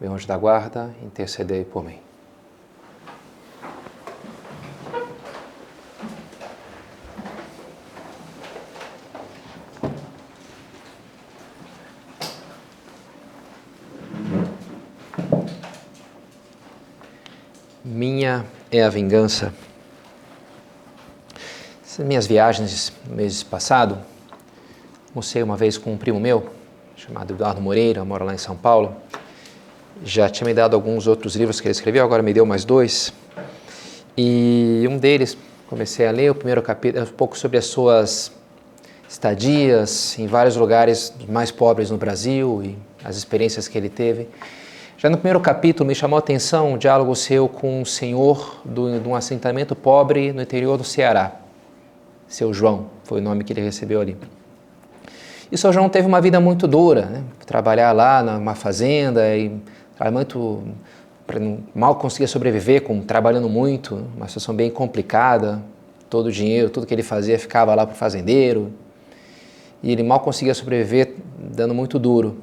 meu anjo da guarda, intercedei por mim. Minha é a vingança. Essas minhas viagens no mês passado, almocei uma vez com um primo meu, chamado Eduardo Moreira, mora lá em São Paulo já tinha me dado alguns outros livros que ele escreveu, agora me deu mais dois. E um deles, comecei a ler o primeiro capítulo, um pouco sobre as suas estadias em vários lugares mais pobres no Brasil e as experiências que ele teve. Já no primeiro capítulo me chamou a atenção um diálogo seu com um senhor do, de um assentamento pobre no interior do Ceará. Seu João, foi o nome que ele recebeu ali. E o seu João teve uma vida muito dura, né? trabalhar lá numa fazenda e era muito mal conseguia sobreviver com trabalhando muito, uma situação bem complicada. Todo o dinheiro, tudo que ele fazia ficava lá para o fazendeiro. E ele mal conseguia sobreviver dando muito duro.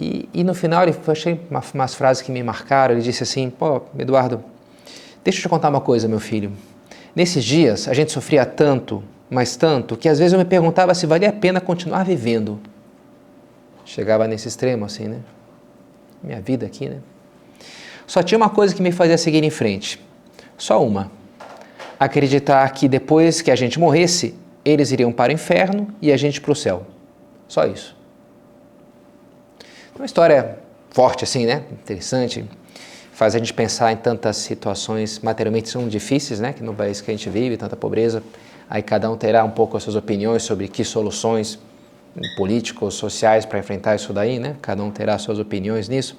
E, e no final ele achei uma, umas frases que me marcaram. Ele disse assim: Pô, Eduardo, deixa eu te contar uma coisa, meu filho. Nesses dias a gente sofria tanto, mas tanto, que às vezes eu me perguntava se valia a pena continuar vivendo. Chegava nesse extremo, assim, né? Minha vida aqui, né? Só tinha uma coisa que me fazia seguir em frente. Só uma. Acreditar que depois que a gente morresse, eles iriam para o inferno e a gente para o céu. Só isso. Uma história forte assim, né? Interessante. Faz a gente pensar em tantas situações materialmente são difíceis, né? Que no país que a gente vive, tanta pobreza. Aí cada um terá um pouco as suas opiniões sobre que soluções políticos, sociais para enfrentar isso daí, né? Cada um terá suas opiniões nisso.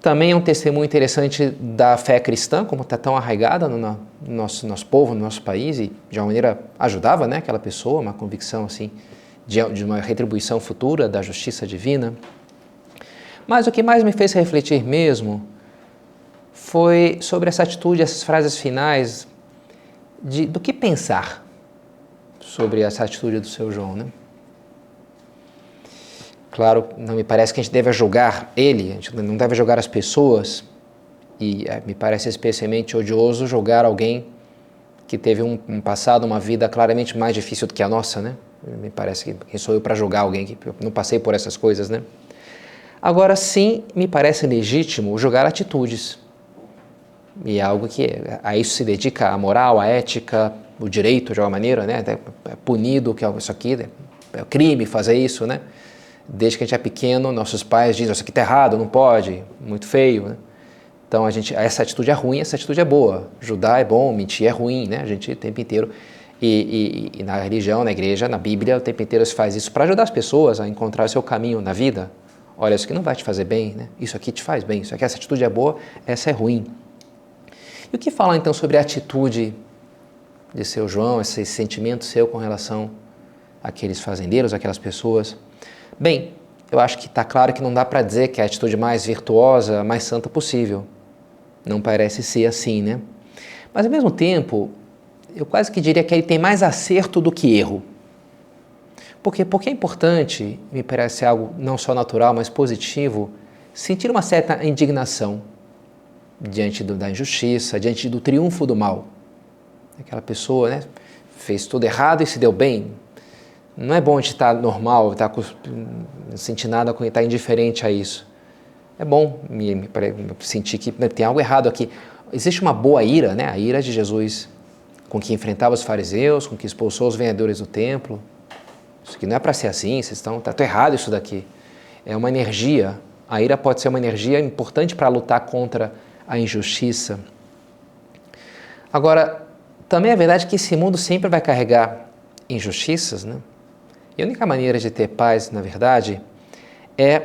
Também é um testemunho interessante da fé cristã, como está tão arraigada no, no, nosso, nosso povo, no nosso país, e de uma maneira ajudava né, aquela pessoa, uma convicção assim de, de uma retribuição futura da justiça divina. Mas o que mais me fez refletir mesmo foi sobre essa atitude, essas frases finais, de, do que pensar sobre essa atitude do seu João, né? Claro, não me parece que a gente deve julgar ele, a gente não deve julgar as pessoas, e é, me parece especialmente odioso julgar alguém que teve um, um, passado, uma vida claramente mais difícil do que a nossa, né? Me parece que quem sou eu para julgar alguém que não passei por essas coisas, né? Agora, sim, me parece legítimo julgar atitudes. E é algo que a isso se dedica a moral, a ética, o direito de alguma maneira, né? É punido que é isso aqui, é crime fazer isso, né? Desde que a gente é pequeno, nossos pais dizem, isso aqui está errado, não pode, muito feio. Né? Então, a gente, essa atitude é ruim, essa atitude é boa. Judar é bom, mentir é ruim, né? A gente o tempo inteiro... E, e, e na religião, na igreja, na Bíblia, o tempo inteiro se faz isso para ajudar as pessoas a encontrar o seu caminho na vida. Olha, isso aqui não vai te fazer bem, né? Isso aqui te faz bem, isso aqui, essa atitude é boa, essa é ruim. E o que falar então sobre a atitude de seu João, esse sentimento seu com relação àqueles fazendeiros, aquelas pessoas? Bem, eu acho que está claro que não dá para dizer que é a atitude mais virtuosa, mais santa possível. Não parece ser assim, né? Mas ao mesmo tempo, eu quase que diria que ele tem mais acerto do que erro. Por quê? Porque é importante, me parece algo não só natural, mas positivo, sentir uma certa indignação diante do, da injustiça, diante do triunfo do mal. Aquela pessoa né, fez tudo errado e se deu bem, não é bom a gente estar normal, estar não sentir nada, estar indiferente a isso. É bom me, me sentir que né, tem algo errado aqui. Existe uma boa ira, né? A ira de Jesus com que enfrentava os fariseus, com que expulsou os vendedores do templo. Isso aqui não é para ser assim, vocês estão tá, tá errado isso daqui. É uma energia. A ira pode ser uma energia importante para lutar contra a injustiça. Agora, também é verdade que esse mundo sempre vai carregar injustiças, né? E a única maneira de ter paz, na verdade, é,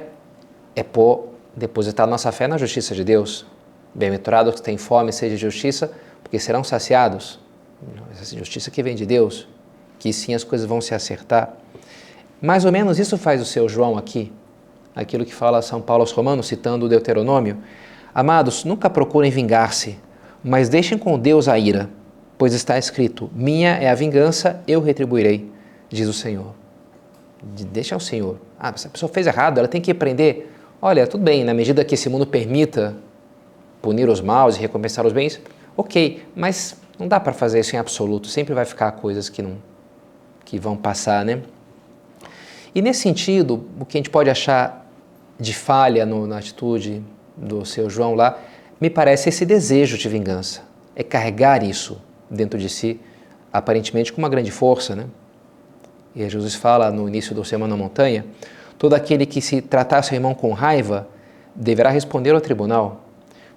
é pôr depositar nossa fé na justiça de Deus. Bem-aventurados que têm fome de justiça, porque serão saciados. Essa justiça que vem de Deus, que sim as coisas vão se acertar. Mais ou menos isso faz o seu João aqui, aquilo que fala São Paulo aos Romanos, citando o Deuteronômio. Amados, nunca procurem vingar-se, mas deixem com Deus a ira, pois está escrito: Minha é a vingança, eu retribuirei, diz o Senhor. Deixa ao Senhor. Ah, se a pessoa fez errado, ela tem que aprender. Olha, tudo bem, na medida que esse mundo permita punir os maus e recompensar os bens, ok, mas não dá para fazer isso em absoluto. Sempre vai ficar coisas que não que vão passar, né? E nesse sentido, o que a gente pode achar de falha no, na atitude do seu João lá, me parece esse desejo de vingança. É carregar isso dentro de si, aparentemente com uma grande força, né? E Jesus fala no início do Sermão na Montanha: todo aquele que se tratar seu irmão com raiva deverá responder ao tribunal.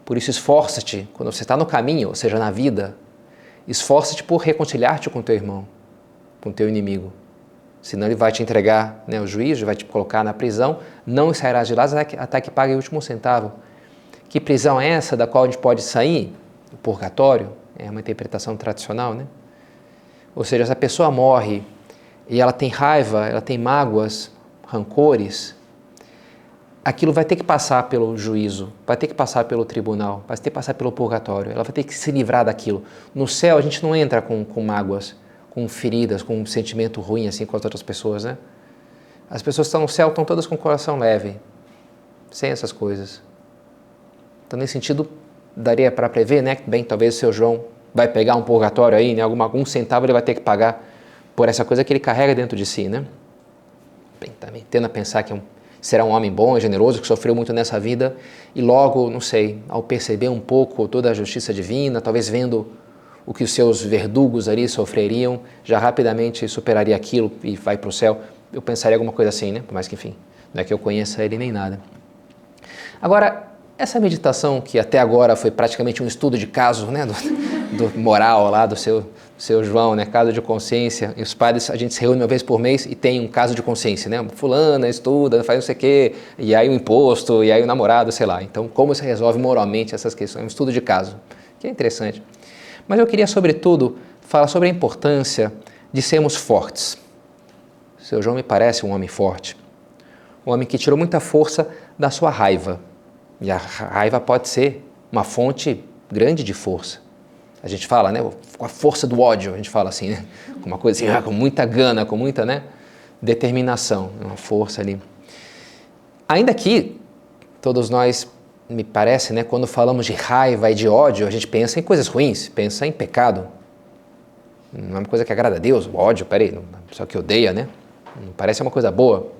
Por isso, esforça-te, quando você está no caminho, ou seja, na vida, esforça-te por reconciliar-te com teu irmão com o teu inimigo. Senão ele vai te entregar né, ao juiz, vai te colocar na prisão, não sairás de lá até que pague o último centavo. Que prisão é essa da qual a gente pode sair? O purgatório, é uma interpretação tradicional, né? Ou seja, essa pessoa morre e ela tem raiva, ela tem mágoas, rancores, aquilo vai ter que passar pelo juízo, vai ter que passar pelo tribunal, vai ter que passar pelo purgatório, ela vai ter que se livrar daquilo. No céu a gente não entra com, com mágoas, com feridas, com um sentimento ruim assim com as outras pessoas, né? As pessoas que estão no céu estão todas com o coração leve, sem essas coisas. Então, nesse sentido, daria para prever, né? Bem, talvez o seu João vai pegar um purgatório aí, né? Alguma, algum centavo ele vai ter que pagar por essa coisa que ele carrega dentro de si, né? Bem, também tendo a pensar que é um, será um homem bom generoso, que sofreu muito nessa vida, e logo, não sei, ao perceber um pouco toda a justiça divina, talvez vendo o que os seus verdugos ali sofreriam, já rapidamente superaria aquilo e vai para o céu. Eu pensaria alguma coisa assim, né? Por mais que, enfim, não é que eu conheça ele nem nada. Agora, essa meditação que até agora foi praticamente um estudo de caso, né? Do, do moral lá do seu, seu João, né? Caso de consciência. E os padres, a gente se reúne uma vez por mês e tem um caso de consciência, né? Fulana estuda, faz não sei o quê, e aí o imposto, e aí o namorado, sei lá. Então, como se resolve moralmente essas questões? É um estudo de caso, que é interessante. Mas eu queria, sobretudo, falar sobre a importância de sermos fortes. Seu João me parece um homem forte, um homem que tirou muita força da sua raiva. E a raiva pode ser uma fonte grande de força. A gente fala, né, com a força do ódio, a gente fala assim, né, com uma coisa assim, com muita gana, com muita, né, determinação, uma força ali. Ainda que todos nós me parece, né, quando falamos de raiva e de ódio, a gente pensa em coisas ruins, pensa em pecado. Não é uma coisa que agrada a Deus, o ódio, peraí, só que odeia, né? Não parece uma coisa boa.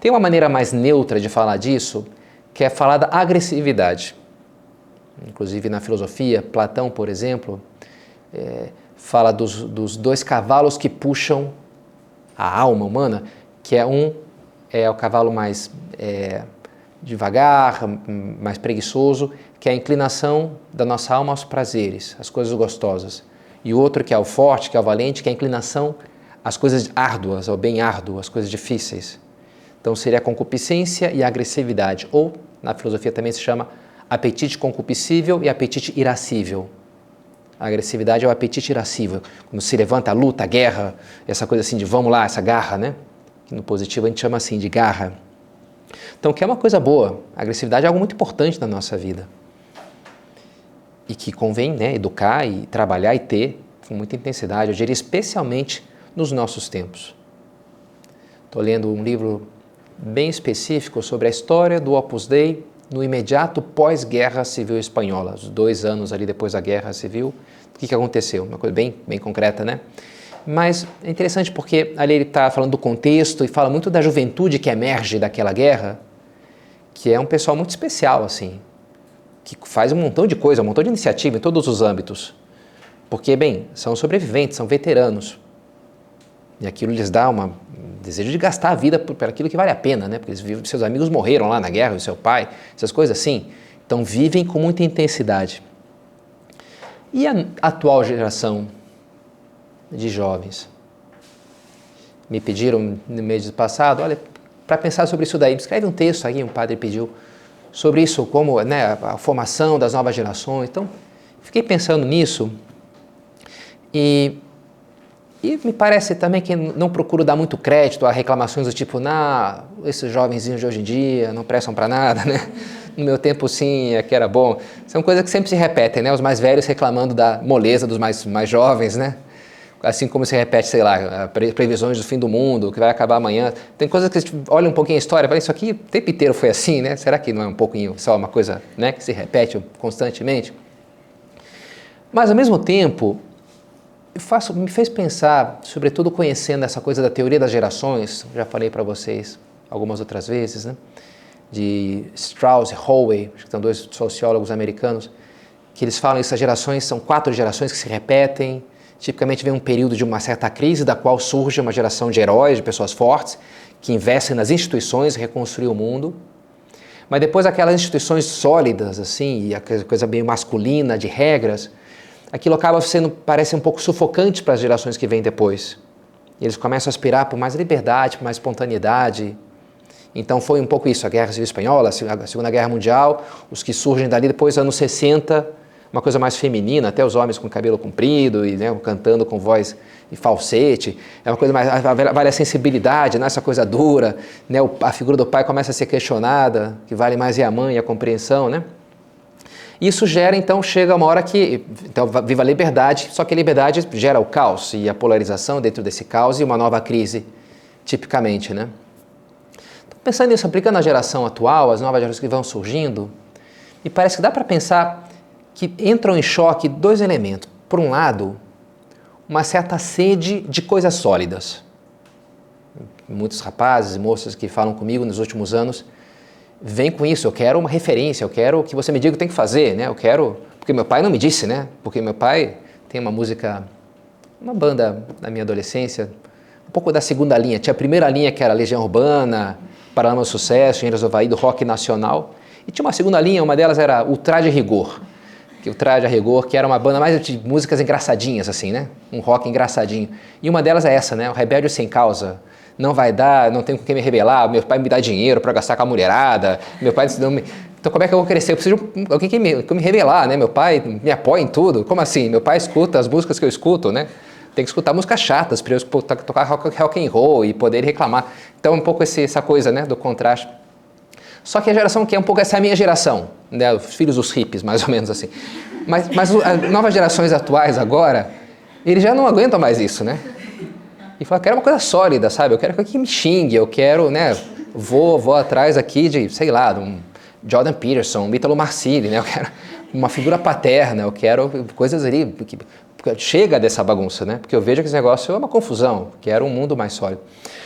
Tem uma maneira mais neutra de falar disso, que é falar da agressividade. Inclusive na filosofia, Platão, por exemplo, é, fala dos, dos dois cavalos que puxam a alma humana, que é um é o cavalo mais é, devagar, mais preguiçoso, que é a inclinação da nossa alma aos prazeres, às coisas gostosas. E o outro que é o forte, que é o valente, que é a inclinação às coisas árduas, ao bem árduo, às coisas difíceis. Então seria a concupiscência e a agressividade, ou na filosofia também se chama apetite concupiscível e apetite irascível. A agressividade é o apetite irascível, quando se levanta a luta, a guerra, essa coisa assim de vamos lá, essa garra, né? No positivo a gente chama assim de garra. Então, que é uma coisa boa. A agressividade é algo muito importante na nossa vida. E que convém né, educar e trabalhar e ter com muita intensidade, eu diria especialmente nos nossos tempos. Estou lendo um livro bem específico sobre a história do Opus Dei no imediato pós-guerra civil espanhola, os dois anos ali depois da guerra civil. O que, que aconteceu? Uma coisa bem, bem concreta, né? Mas é interessante porque ali ele está falando do contexto e fala muito da juventude que emerge daquela guerra, que é um pessoal muito especial, assim, que faz um montão de coisa, um montão de iniciativa em todos os âmbitos. Porque, bem, são sobreviventes, são veteranos. E aquilo lhes dá uma, um desejo de gastar a vida por, por aquilo que vale a pena, né? Porque eles, seus amigos morreram lá na guerra, o seu pai, essas coisas assim. Então vivem com muita intensidade. E a atual geração de jovens. Me pediram no mês passado, olha, para pensar sobre isso daí, escreve um texto aí, um padre pediu, sobre isso, como né, a formação das novas gerações. Então, fiquei pensando nisso e, e me parece também que não procuro dar muito crédito a reclamações do tipo, nah, esses jovenzinhos de hoje em dia não prestam para nada, né? No meu tempo, sim, é que era bom. São coisas que sempre se repetem, né? Os mais velhos reclamando da moleza dos mais, mais jovens, né? assim como se repete, sei lá, previsões do fim do mundo, que vai acabar amanhã. Tem coisas que a gente olha um pouquinho a história e fala, isso aqui o tempo inteiro foi assim, né? Será que não é um pouquinho só uma coisa né, que se repete constantemente? Mas, ao mesmo tempo, faço, me fez pensar, sobretudo conhecendo essa coisa da teoria das gerações, já falei para vocês algumas outras vezes, né? de Strauss e Howe, que são dois sociólogos americanos, que eles falam que essas gerações são quatro gerações que se repetem, Tipicamente vem um período de uma certa crise, da qual surge uma geração de heróis, de pessoas fortes, que investem nas instituições, reconstruir o mundo. Mas depois aquelas instituições sólidas, assim, e aquela coisa meio masculina, de regras, aquilo acaba sendo, parece um pouco sufocante para as gerações que vêm depois. E eles começam a aspirar por mais liberdade, por mais espontaneidade. Então foi um pouco isso, a Guerra Civil Espanhola, a Segunda Guerra Mundial, os que surgem dali depois, anos 60, uma coisa mais feminina, até os homens com cabelo comprido e né, cantando com voz e falsete, é uma coisa mais vale a sensibilidade, não essa coisa dura, né, a figura do pai começa a ser questionada, que vale mais é a mãe, a compreensão, né? Isso gera, então, chega uma hora que, então, viva a liberdade, só que a liberdade gera o caos e a polarização dentro desse caos e uma nova crise, tipicamente, né? Então, pensando nisso, aplicando a geração atual, as novas gerações que vão surgindo, me parece que dá para pensar que entram em choque dois elementos. Por um lado, uma certa sede de coisas sólidas. Muitos rapazes e moças que falam comigo nos últimos anos vêm com isso. Eu quero uma referência, eu quero que você me diga o que tem que fazer, né? Eu quero. Porque meu pai não me disse, né? Porque meu pai tem uma música, uma banda na minha adolescência, um pouco da segunda linha. Tinha a primeira linha que era Legião Urbana, Paralama Sucesso, Engenheiros do Havaí, do rock nacional. E tinha uma segunda linha, uma delas era Ultra de Rigor que o Traje Rigor, que era uma banda mais de músicas engraçadinhas, assim, né? Um rock engraçadinho. E uma delas é essa, né? O Rebelde Sem Causa. Não vai dar, não tenho com quem me revelar, meu pai me dá dinheiro para gastar com a mulherada, meu pai não me... Então como é que eu vou crescer? Eu preciso de alguém que me, que me revelar, né? Meu pai me apoia em tudo. Como assim? Meu pai escuta as músicas que eu escuto, né? Tem que escutar músicas chatas para eu tocar rock, rock and roll e poder reclamar. Então um pouco esse, essa coisa, né? Do contraste. Só que a geração que é um pouco essa é a minha geração, né? os filhos dos hippies, mais ou menos assim. Mas, mas as novas gerações atuais agora, eles já não aguentam mais isso, né? E falam, quero uma coisa sólida, sabe? Eu quero que me xingue, eu quero, né? Vou, vou atrás aqui de, sei lá, de um Jordan Peterson, um Ítalo Marcilli, né? Eu quero uma figura paterna, eu quero coisas ali que chega dessa bagunça, né? Porque eu vejo que esse negócio é uma confusão, quero um mundo mais sólido.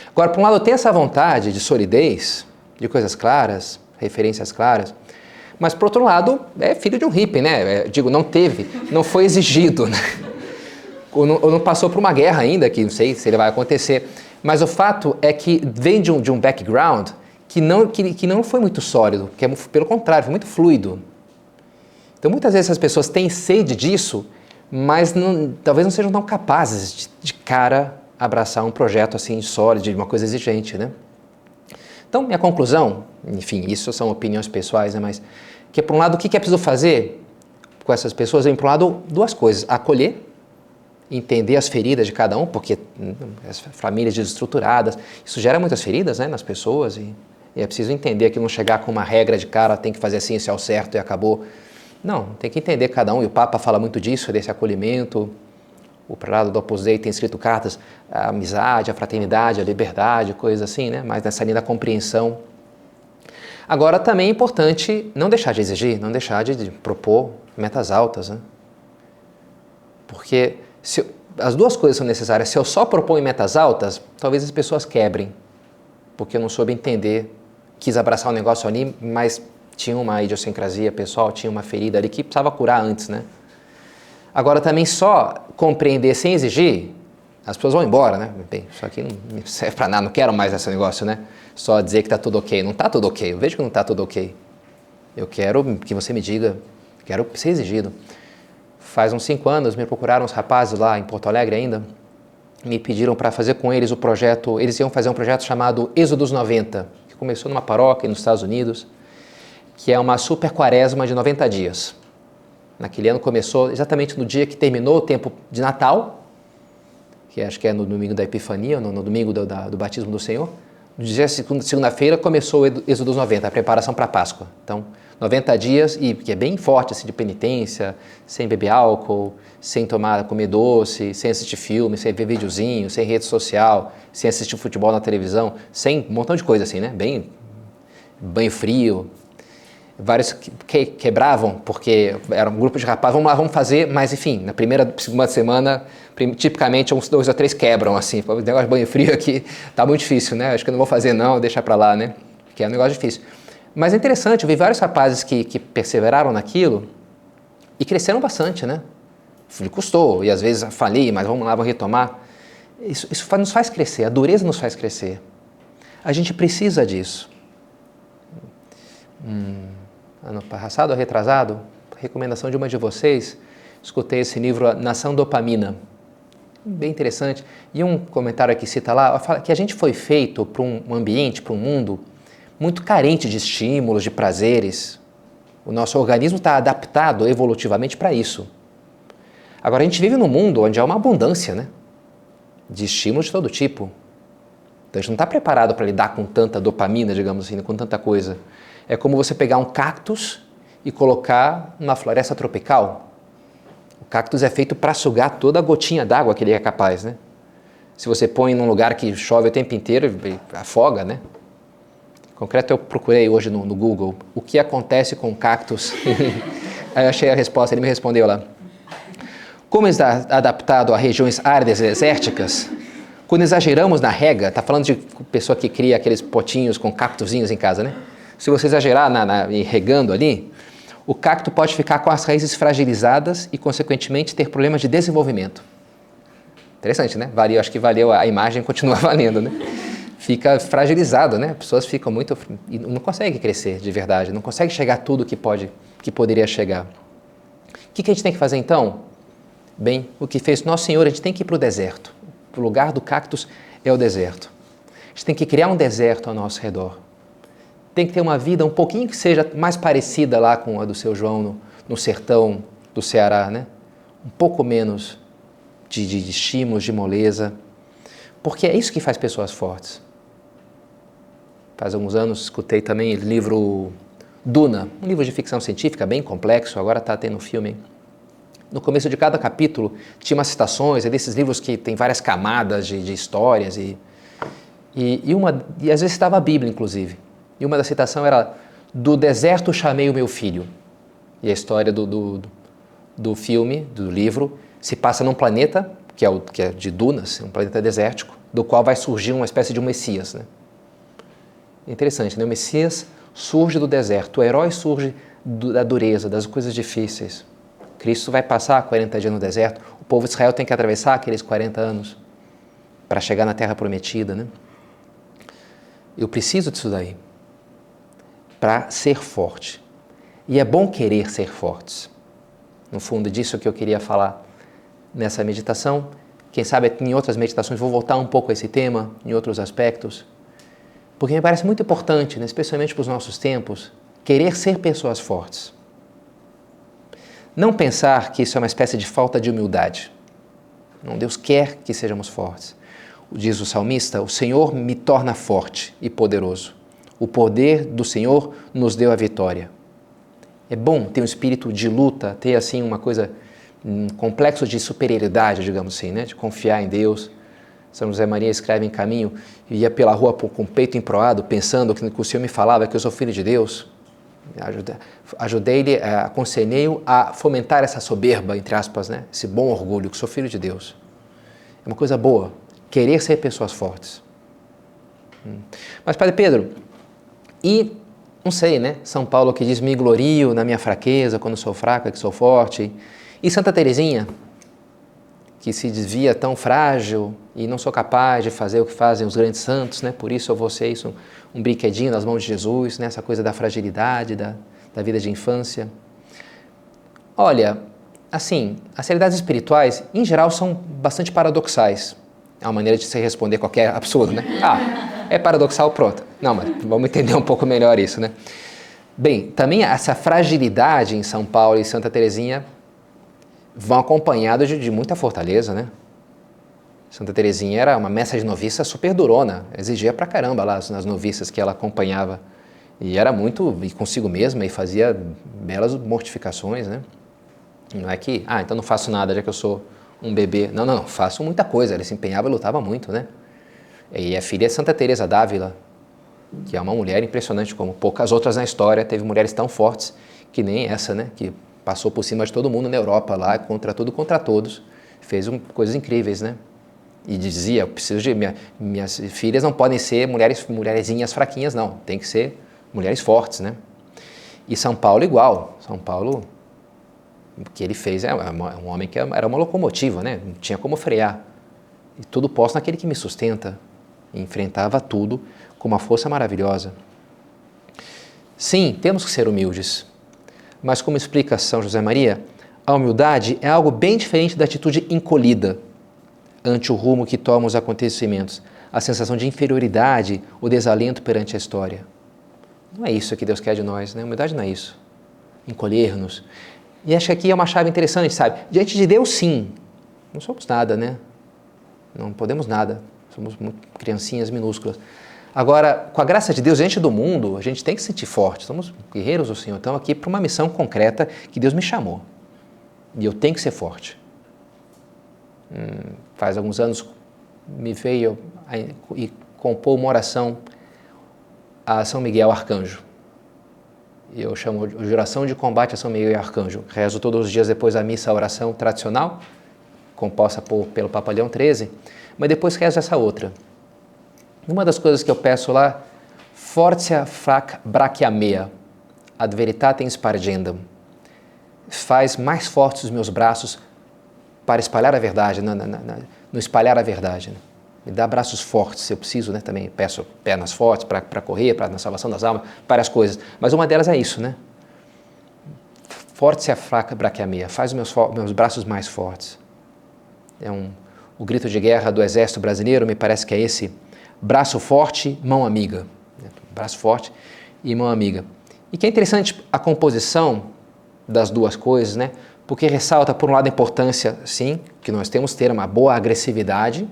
Agora, por um lado, eu tenho essa vontade de solidez, de coisas claras, referências claras, mas por outro lado, é filho de um hippie, né? É, digo, não teve, não foi exigido, né? Ou não, ou não, passou por uma guerra ainda, que não sei se ele vai acontecer. Mas o fato é que vem de um, de um background que não, que, que não foi muito sólido, que é, pelo contrário, foi muito fluido. Então muitas vezes as pessoas têm sede disso, mas não, talvez não sejam tão capazes de, de cara abraçar um projeto assim sólido, de uma coisa exigente, né? Então, minha conclusão, enfim, isso são opiniões pessoais, né, mas que por um lado, o que é preciso fazer com essas pessoas? Vem por um lado, duas coisas: acolher, entender as feridas de cada um, porque hum, as famílias desestruturadas, isso gera muitas feridas né, nas pessoas e, e é preciso entender que não chegar com uma regra de cara, tem que fazer assim, isso é o certo e acabou. Não, tem que entender cada um, e o Papa fala muito disso, desse acolhimento. O lado do Opus tem escrito cartas, a amizade, a fraternidade, a liberdade, coisas assim, né? mas nessa linha da compreensão Agora, também é importante não deixar de exigir, não deixar de, de propor metas altas. Né? Porque se, as duas coisas são necessárias. Se eu só proponho metas altas, talvez as pessoas quebrem, porque eu não soube entender, quis abraçar o um negócio ali, mas tinha uma idiosincrasia pessoal, tinha uma ferida ali que precisava curar antes, né? Agora, também só compreender sem exigir, as pessoas vão embora, né? Bem, isso aqui não serve para nada, não quero mais esse negócio, né? Só dizer que está tudo ok. Não está tudo ok, eu vejo que não está tudo ok. Eu quero que você me diga, quero ser exigido. Faz uns cinco anos me procuraram os rapazes lá em Porto Alegre ainda, me pediram para fazer com eles o projeto, eles iam fazer um projeto chamado Êxodos 90, que começou numa paróquia nos Estados Unidos, que é uma super quaresma de 90 dias. Naquele ano começou exatamente no dia que terminou o tempo de Natal, que acho que é no domingo da Epifania, no, no domingo do, da, do batismo do Senhor. No dia segunda-feira começou o Êxodo 90, a preparação para a Páscoa. Então, 90 dias, e que é bem forte, assim, de penitência, sem beber álcool, sem tomar, comer doce, sem assistir filme, sem ver videozinho, sem rede social, sem assistir futebol na televisão, sem um montão de coisa assim, né? Bem banho frio. Vários que, quebravam, porque era um grupo de rapazes, vamos lá, vamos fazer, mas enfim, na primeira, segunda semana, tipicamente uns dois ou três quebram, assim, o negócio de banho frio aqui tá muito difícil, né? Acho que eu não vou fazer não, deixa pra lá, né? Porque é um negócio difícil. Mas é interessante, eu vi vários rapazes que, que perseveraram naquilo e cresceram bastante, né? Custou, e às vezes falei, mas vamos lá, vamos retomar. Isso, isso nos faz crescer, a dureza nos faz crescer. A gente precisa disso. Hum, ano passado, retrasado, recomendação de uma de vocês, escutei esse livro Nação Dopamina. Bem interessante. E um comentário que cita lá, que a gente foi feito para um ambiente, para um mundo muito carente de estímulos, de prazeres. O nosso organismo está adaptado evolutivamente para isso. Agora, a gente vive num mundo onde há uma abundância né, de estímulos de todo tipo. Então, a gente não está preparado para lidar com tanta dopamina, digamos assim, com tanta coisa. É como você pegar um cactus e colocar numa floresta tropical. O cactus é feito para sugar toda a gotinha d'água que ele é capaz, né? Se você põe num lugar que chove o tempo inteiro, afoga, né? Concreto eu procurei hoje no, no Google o que acontece com cactos. Aí eu achei a resposta, ele me respondeu lá. Como está adaptado a regiões áridas e desérticas, quando exageramos na rega, está falando de pessoa que cria aqueles potinhos com cactozinhos em casa, né? Se você exagerar na, na, regando ali, o cacto pode ficar com as raízes fragilizadas e, consequentemente, ter problemas de desenvolvimento. Interessante, né? Valeu, acho que valeu, a imagem continua valendo, né? Fica fragilizado, né? As pessoas ficam muito e não conseguem crescer de verdade, não conseguem chegar tudo que pode, que poderia chegar. O que, que a gente tem que fazer então? Bem, o que fez nosso Senhor, a gente tem que ir para o deserto. O lugar do cactus é o deserto. A gente tem que criar um deserto ao nosso redor. Tem que ter uma vida um pouquinho que seja mais parecida lá com a do seu João no, no sertão do Ceará, né? Um pouco menos de, de, de estímulos, de moleza. Porque é isso que faz pessoas fortes. Faz alguns anos escutei também o livro Duna, um livro de ficção científica bem complexo, agora está tendo filme. No começo de cada capítulo tinha umas citações, é desses livros que tem várias camadas de, de histórias e, e, e, uma, e às vezes estava a Bíblia, inclusive. E uma da citação era Do deserto chamei o meu filho. E a história do, do, do filme, do livro, se passa num planeta, que é, o, que é de dunas, um planeta desértico, do qual vai surgir uma espécie de um Messias. Né? Interessante, né? O Messias surge do deserto, o herói surge do, da dureza, das coisas difíceis. Cristo vai passar 40 dias no deserto, o povo de Israel tem que atravessar aqueles 40 anos para chegar na terra prometida, né? Eu preciso disso daí para ser forte. E é bom querer ser fortes. No fundo, disso que eu queria falar nessa meditação. Quem sabe em outras meditações vou voltar um pouco a esse tema, em outros aspectos. Porque me parece muito importante, né, especialmente para os nossos tempos, querer ser pessoas fortes. Não pensar que isso é uma espécie de falta de humildade. Não, Deus quer que sejamos fortes. Diz o salmista: O Senhor me torna forte e poderoso. O poder do Senhor nos deu a vitória. É bom ter um espírito de luta, ter assim uma coisa, um complexo de superioridade, digamos assim, né? de confiar em Deus são José Maria escreve em caminho ia pela rua com o peito emproado, pensando que o Senhor me falava que eu sou filho de Deus. Ajudei-lhe, eh, aconselhei-o a fomentar essa soberba, entre aspas, né? esse bom orgulho, que sou filho de Deus. É uma coisa boa, querer ser pessoas fortes. Hum. Mas, Padre Pedro, e não sei, né? São Paulo que diz: me glorio na minha fraqueza, quando sou fraca, que sou forte. E Santa Teresinha, que se desvia tão frágil e não sou capaz de fazer o que fazem os grandes santos, né? Por isso eu vou ser isso, um brinquedinho nas mãos de Jesus, né? Essa coisa da fragilidade, da, da vida de infância. Olha, assim, as realidades espirituais, em geral, são bastante paradoxais. É uma maneira de se responder qualquer absurdo, né? Ah, é paradoxal, pronto. Não, mas vamos entender um pouco melhor isso, né? Bem, também essa fragilidade em São Paulo e Santa Terezinha vão acompanhados de, de muita fortaleza, né? Santa Terezinha era uma mestra de noviça super durona, exigia pra caramba lá nas noviças que ela acompanhava. E era muito e consigo mesma e fazia belas mortificações, né? Não é que, ah, então não faço nada já que eu sou um bebê. Não, não, não, faço muita coisa. Ela se empenhava e lutava muito, né? E a filha é Santa Teresa d'Ávila, que é uma mulher impressionante, como poucas outras na história. Teve mulheres tão fortes que nem essa, né? Que passou por cima de todo mundo na Europa lá, contra tudo, contra todos. Fez um, coisas incríveis, né? E dizia, preciso de minha, minhas filhas não podem ser mulheres mulherzinhas fraquinhas, não. Tem que ser mulheres fortes, né? E São Paulo igual. São Paulo, o que ele fez é, um homem que era uma locomotiva, né? Não tinha como frear. E tudo posso naquele que me sustenta. E enfrentava tudo com uma força maravilhosa. Sim, temos que ser humildes. Mas como explica São José Maria, a humildade é algo bem diferente da atitude encolhida ante o rumo que tomam os acontecimentos, a sensação de inferioridade, o desalento perante a história. Não é isso que Deus quer de nós, né? Humildade não é isso. Encolher-nos. E acho que aqui é uma chave interessante, sabe? Diante de Deus, sim. Não somos nada, né? Não podemos nada. Somos criancinhas minúsculas. Agora, com a graça de Deus, diante do mundo, a gente tem que se sentir forte. Somos guerreiros do Senhor. Estamos aqui para uma missão concreta que Deus me chamou. E eu tenho que ser forte. Hum, faz alguns anos me veio e compôs uma oração a São Miguel Arcanjo. Eu chamo de oração de combate a São Miguel Arcanjo. Rezo todos os dias depois da missa a oração tradicional, composta por, pelo Papa Leão XIII, mas depois rezo essa outra. Uma das coisas que eu peço lá, fortia frac brachiamea, ad veritatem spargendam. Faz mais fortes os meus braços para espalhar a verdade, no, espalhar a verdade. Né? Me dá braços fortes, se eu preciso, né? Também peço pernas fortes para correr, para na salvação das almas, várias coisas. Mas uma delas é isso, né? Forte se a fraca braquiamia, faz os meus, meus braços mais fortes. É um, o grito de guerra do exército brasileiro, me parece que é esse braço forte, mão amiga. Braço forte e mão amiga. E que é interessante a composição das duas coisas, né? Porque ressalta, por um lado, a importância, sim, que nós temos ter uma boa agressividade,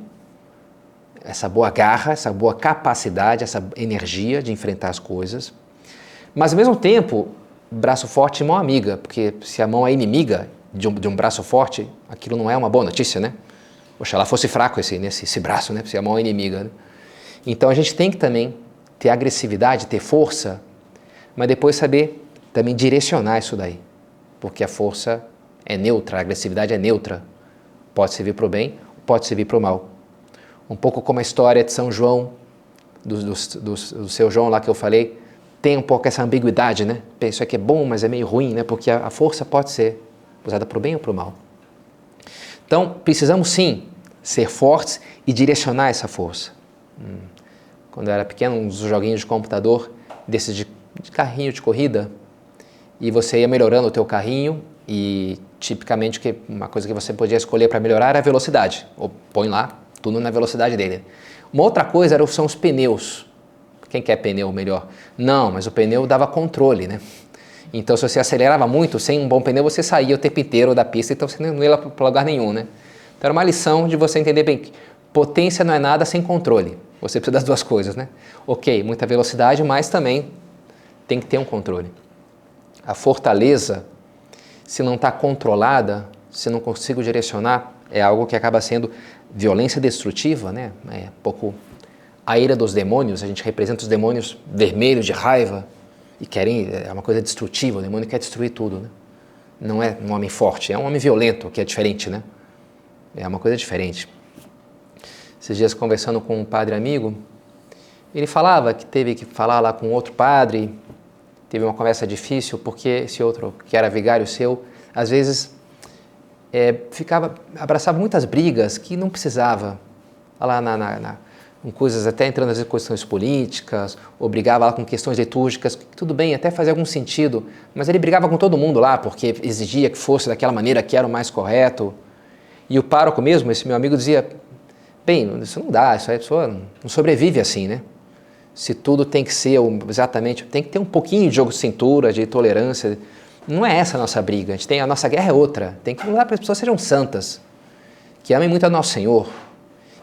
essa boa garra, essa boa capacidade, essa energia de enfrentar as coisas. Mas ao mesmo tempo, braço forte e mão amiga, porque se a mão é inimiga de um, de um braço forte, aquilo não é uma boa notícia, né? Oxalá fosse fraco esse, esse, esse braço, né? Se a mão é inimiga. Né? Então a gente tem que também ter agressividade, ter força, mas depois saber também direcionar isso daí, porque a força é neutra, a agressividade é neutra. Pode servir para o bem, pode servir para o mal um pouco como a história de São João, do, do, do, do, seu João lá que eu falei, tem um pouco essa ambiguidade, né? Isso aqui é bom, mas é meio ruim, né? Porque a, a força pode ser usada para o bem ou para o mal. Então, precisamos sim ser fortes e direcionar essa força. Hum. Quando eu era pequeno, uns joguinhos de computador, desses de, de carrinho de corrida, e você ia melhorando o teu carrinho e tipicamente que uma coisa que você podia escolher para melhorar era a velocidade. Ou põe lá tudo na velocidade dele. Uma outra coisa era, são os pneus. Quem quer pneu melhor? Não, mas o pneu dava controle, né? Então, se você acelerava muito, sem um bom pneu, você saía o tempo inteiro da pista, então você não ia para lugar nenhum, né? Então, era uma lição de você entender bem que potência não é nada sem controle. Você precisa das duas coisas, né? Ok, muita velocidade, mas também tem que ter um controle. A fortaleza, se não está controlada, se não consigo direcionar, é algo que acaba sendo violência destrutiva, né? É um pouco a ira dos demônios, a gente representa os demônios vermelhos de raiva e querem, é uma coisa destrutiva, o demônio quer destruir tudo, né? Não é um homem forte, é um homem violento, que é diferente, né? É uma coisa diferente. Esses dias conversando com um padre amigo, ele falava que teve que falar lá com outro padre, teve uma conversa difícil porque esse outro, que era vigário seu, às vezes é, ficava, abraçava muitas brigas que não precisava, lá na, na, na com coisas até entrando nas questões políticas, ou brigava lá com questões litúrgicas, tudo bem, até fazia algum sentido, mas ele brigava com todo mundo lá, porque exigia que fosse daquela maneira que era o mais correto. E o pároco mesmo, esse meu amigo, dizia, bem, isso não dá, isso aí a pessoa não sobrevive assim, né? se tudo tem que ser exatamente, tem que ter um pouquinho de jogo de cintura, de tolerância. Não é essa a nossa briga. A, gente tem, a nossa guerra é outra. Tem que lutar para as pessoas sejam santas, que amem muito a nosso Senhor.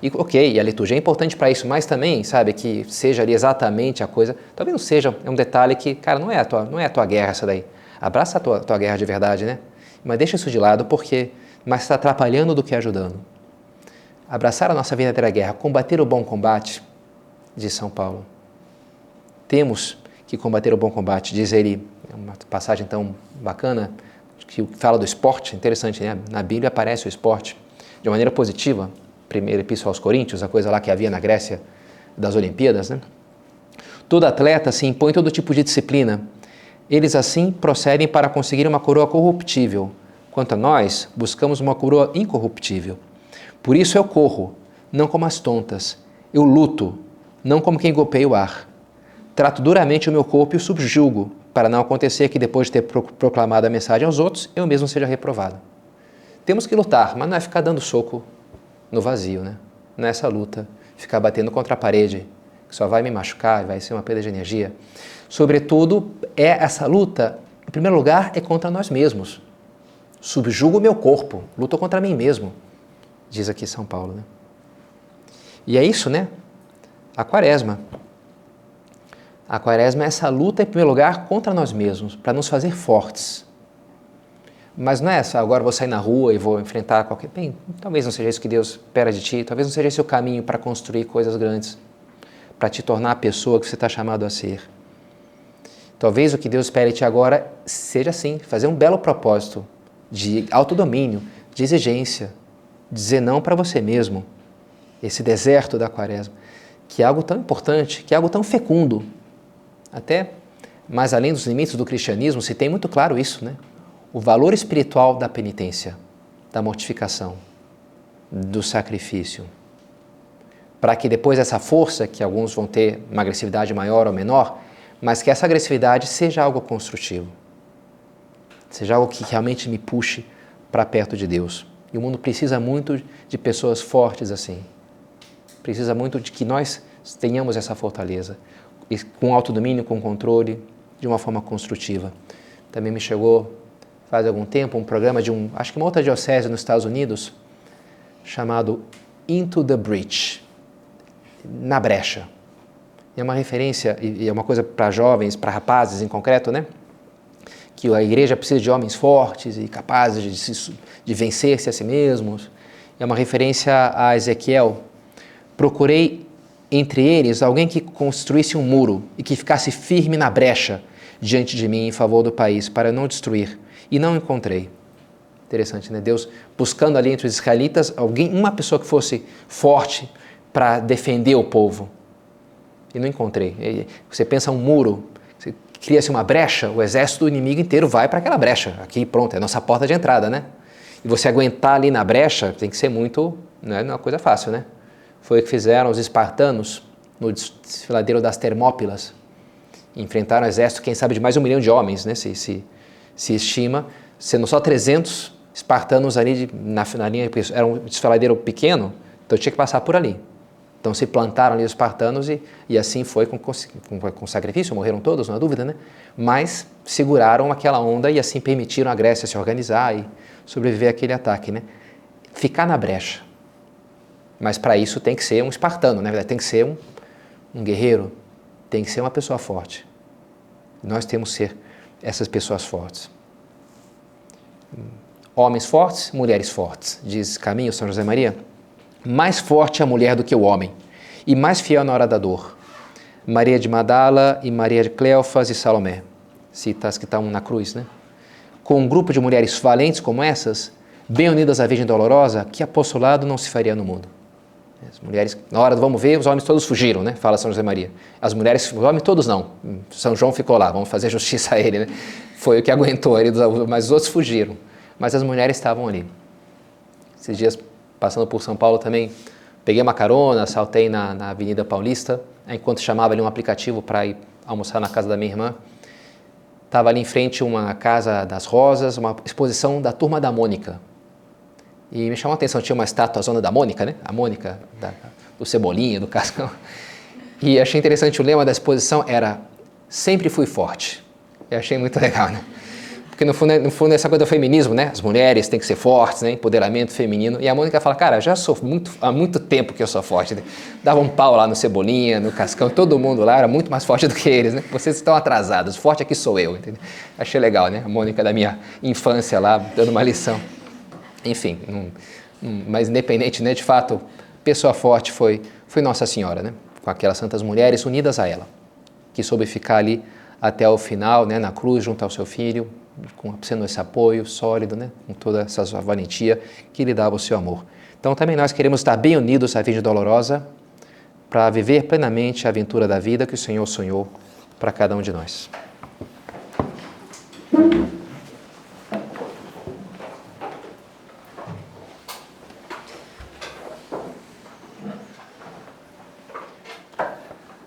E ok, a liturgia é importante para isso, mas também, sabe, que seja ali exatamente a coisa. Talvez não seja, é um detalhe que, cara, não é a tua, não é a tua guerra essa daí. Abraça a tua, tua guerra de verdade, né? Mas deixa isso de lado porque mais está atrapalhando do que ajudando. Abraçar a nossa verdadeira guerra, combater o bom combate, diz São Paulo. Temos que combater o bom combate, diz ele, é uma passagem tão bacana, que fala do esporte, interessante, né? Na Bíblia aparece o esporte de maneira positiva. Primeira epístola aos Coríntios, a coisa lá que havia na Grécia das Olimpíadas, né? Todo atleta se impõe todo tipo de disciplina. Eles assim procedem para conseguir uma coroa corruptível. Quanto a nós, buscamos uma coroa incorruptível. Por isso eu corro, não como as tontas. Eu luto, não como quem golpeia o ar. Trato duramente o meu corpo e o subjugo, para não acontecer que depois de ter proclamado a mensagem aos outros, eu mesmo seja reprovado. Temos que lutar, mas não é ficar dando soco no vazio, né? Nessa luta, ficar batendo contra a parede, que só vai me machucar, vai ser uma perda de energia. Sobretudo, é essa luta, em primeiro lugar, é contra nós mesmos. Subjugo o meu corpo, luto contra mim mesmo, diz aqui São Paulo, né? E é isso, né? A quaresma. A quaresma é essa luta, em primeiro lugar, contra nós mesmos, para nos fazer fortes. Mas não é só agora vou sair na rua e vou enfrentar qualquer. Bem, talvez não seja isso que Deus espera de ti, talvez não seja esse o caminho para construir coisas grandes, para te tornar a pessoa que você está chamado a ser. Talvez o que Deus espere de ti agora seja assim: fazer um belo propósito de autodomínio, de exigência, dizer não para você mesmo. Esse deserto da quaresma, que é algo tão importante, que é algo tão fecundo, até mais além dos limites do cristianismo, se tem muito claro isso, né? O valor espiritual da penitência, da mortificação, do sacrifício. Para que depois essa força, que alguns vão ter uma agressividade maior ou menor, mas que essa agressividade seja algo construtivo. Seja algo que realmente me puxe para perto de Deus. E o mundo precisa muito de pessoas fortes assim. Precisa muito de que nós tenhamos essa fortaleza com autodomínio, com controle, de uma forma construtiva. Também me chegou faz algum tempo um programa de um, acho que uma outra diocese nos Estados Unidos, chamado Into the Breach, na brecha. É uma referência e é uma coisa para jovens, para rapazes em concreto, né? Que a igreja precisa de homens fortes e capazes de, se, de vencer-se a si mesmos. É uma referência a Ezequiel. Procurei entre eles alguém que construísse um muro e que ficasse firme na brecha diante de mim em favor do país, para não destruir. E não encontrei. Interessante, né? Deus buscando ali entre os israelitas alguém, uma pessoa que fosse forte para defender o povo. E não encontrei. Você pensa um muro, cria-se uma brecha, o exército do inimigo inteiro vai para aquela brecha. Aqui, pronto, é a nossa porta de entrada, né? E você aguentar ali na brecha tem que ser muito. Não é uma coisa fácil, né? Foi o que fizeram os espartanos no desfiladeiro das Termópilas. Enfrentaram um exército, quem sabe, de mais um milhão de homens, né? Se, se, se estima, sendo só 300 espartanos ali de, na, na linha, era um desfiladeiro pequeno, então tinha que passar por ali. Então se plantaram ali os espartanos e, e assim foi com, com, com sacrifício, morreram todos, não há dúvida, né? Mas seguraram aquela onda e assim permitiram a Grécia se organizar e sobreviver àquele ataque, né? Ficar na brecha. Mas para isso tem que ser um espartano, na verdade, tem que ser um, um guerreiro, tem que ser uma pessoa forte. Nós temos que ser essas pessoas fortes. Homens fortes, mulheres fortes, diz Caminho São José Maria. Mais forte a mulher do que o homem, e mais fiel na hora da dor. Maria de Madala e Maria de Cleofas e Salomé, citas que estão na cruz, né? Com um grupo de mulheres valentes como essas, bem unidas à Virgem Dolorosa, que apostolado não se faria no mundo. As mulheres, na hora do vamos ver, os homens todos fugiram, né? Fala São José Maria. As mulheres, os homens todos não. São João ficou lá, vamos fazer justiça a ele, né? Foi o que aguentou ele, mas os outros fugiram. Mas as mulheres estavam ali. Esses dias, passando por São Paulo também, peguei uma carona, saltei na, na Avenida Paulista, enquanto chamava ali um aplicativo para ir almoçar na casa da minha irmã. Estava ali em frente uma casa das rosas, uma exposição da Turma da Mônica, e me chamou a atenção, tinha uma estátua, a zona da Mônica, né? A Mônica, da, do Cebolinha, do Cascão. E achei interessante o lema da exposição era sempre fui forte. Eu achei muito legal, né? Porque no fundo, é, no fundo é essa coisa do feminismo, né? As mulheres têm que ser fortes, né? Empoderamento feminino. E a Mônica fala, cara, já sou muito, há muito tempo que eu sou forte. Né? Dava um pau lá no Cebolinha, no Cascão, todo mundo lá era muito mais forte do que eles, né? Vocês estão atrasados, forte aqui sou eu, entendeu? Achei legal, né? A Mônica da minha infância lá, dando uma lição. Enfim, mas independente, né? De fato, pessoa forte foi, foi Nossa Senhora, né? Com aquelas santas mulheres unidas a ela, que soube ficar ali até o final, né? Na cruz, junto ao seu filho, com, sendo esse apoio sólido, né? com toda essa sua valentia que lhe dava o seu amor. Então também nós queremos estar bem unidos à Virgem Dolorosa para viver plenamente a aventura da vida que o Senhor sonhou para cada um de nós.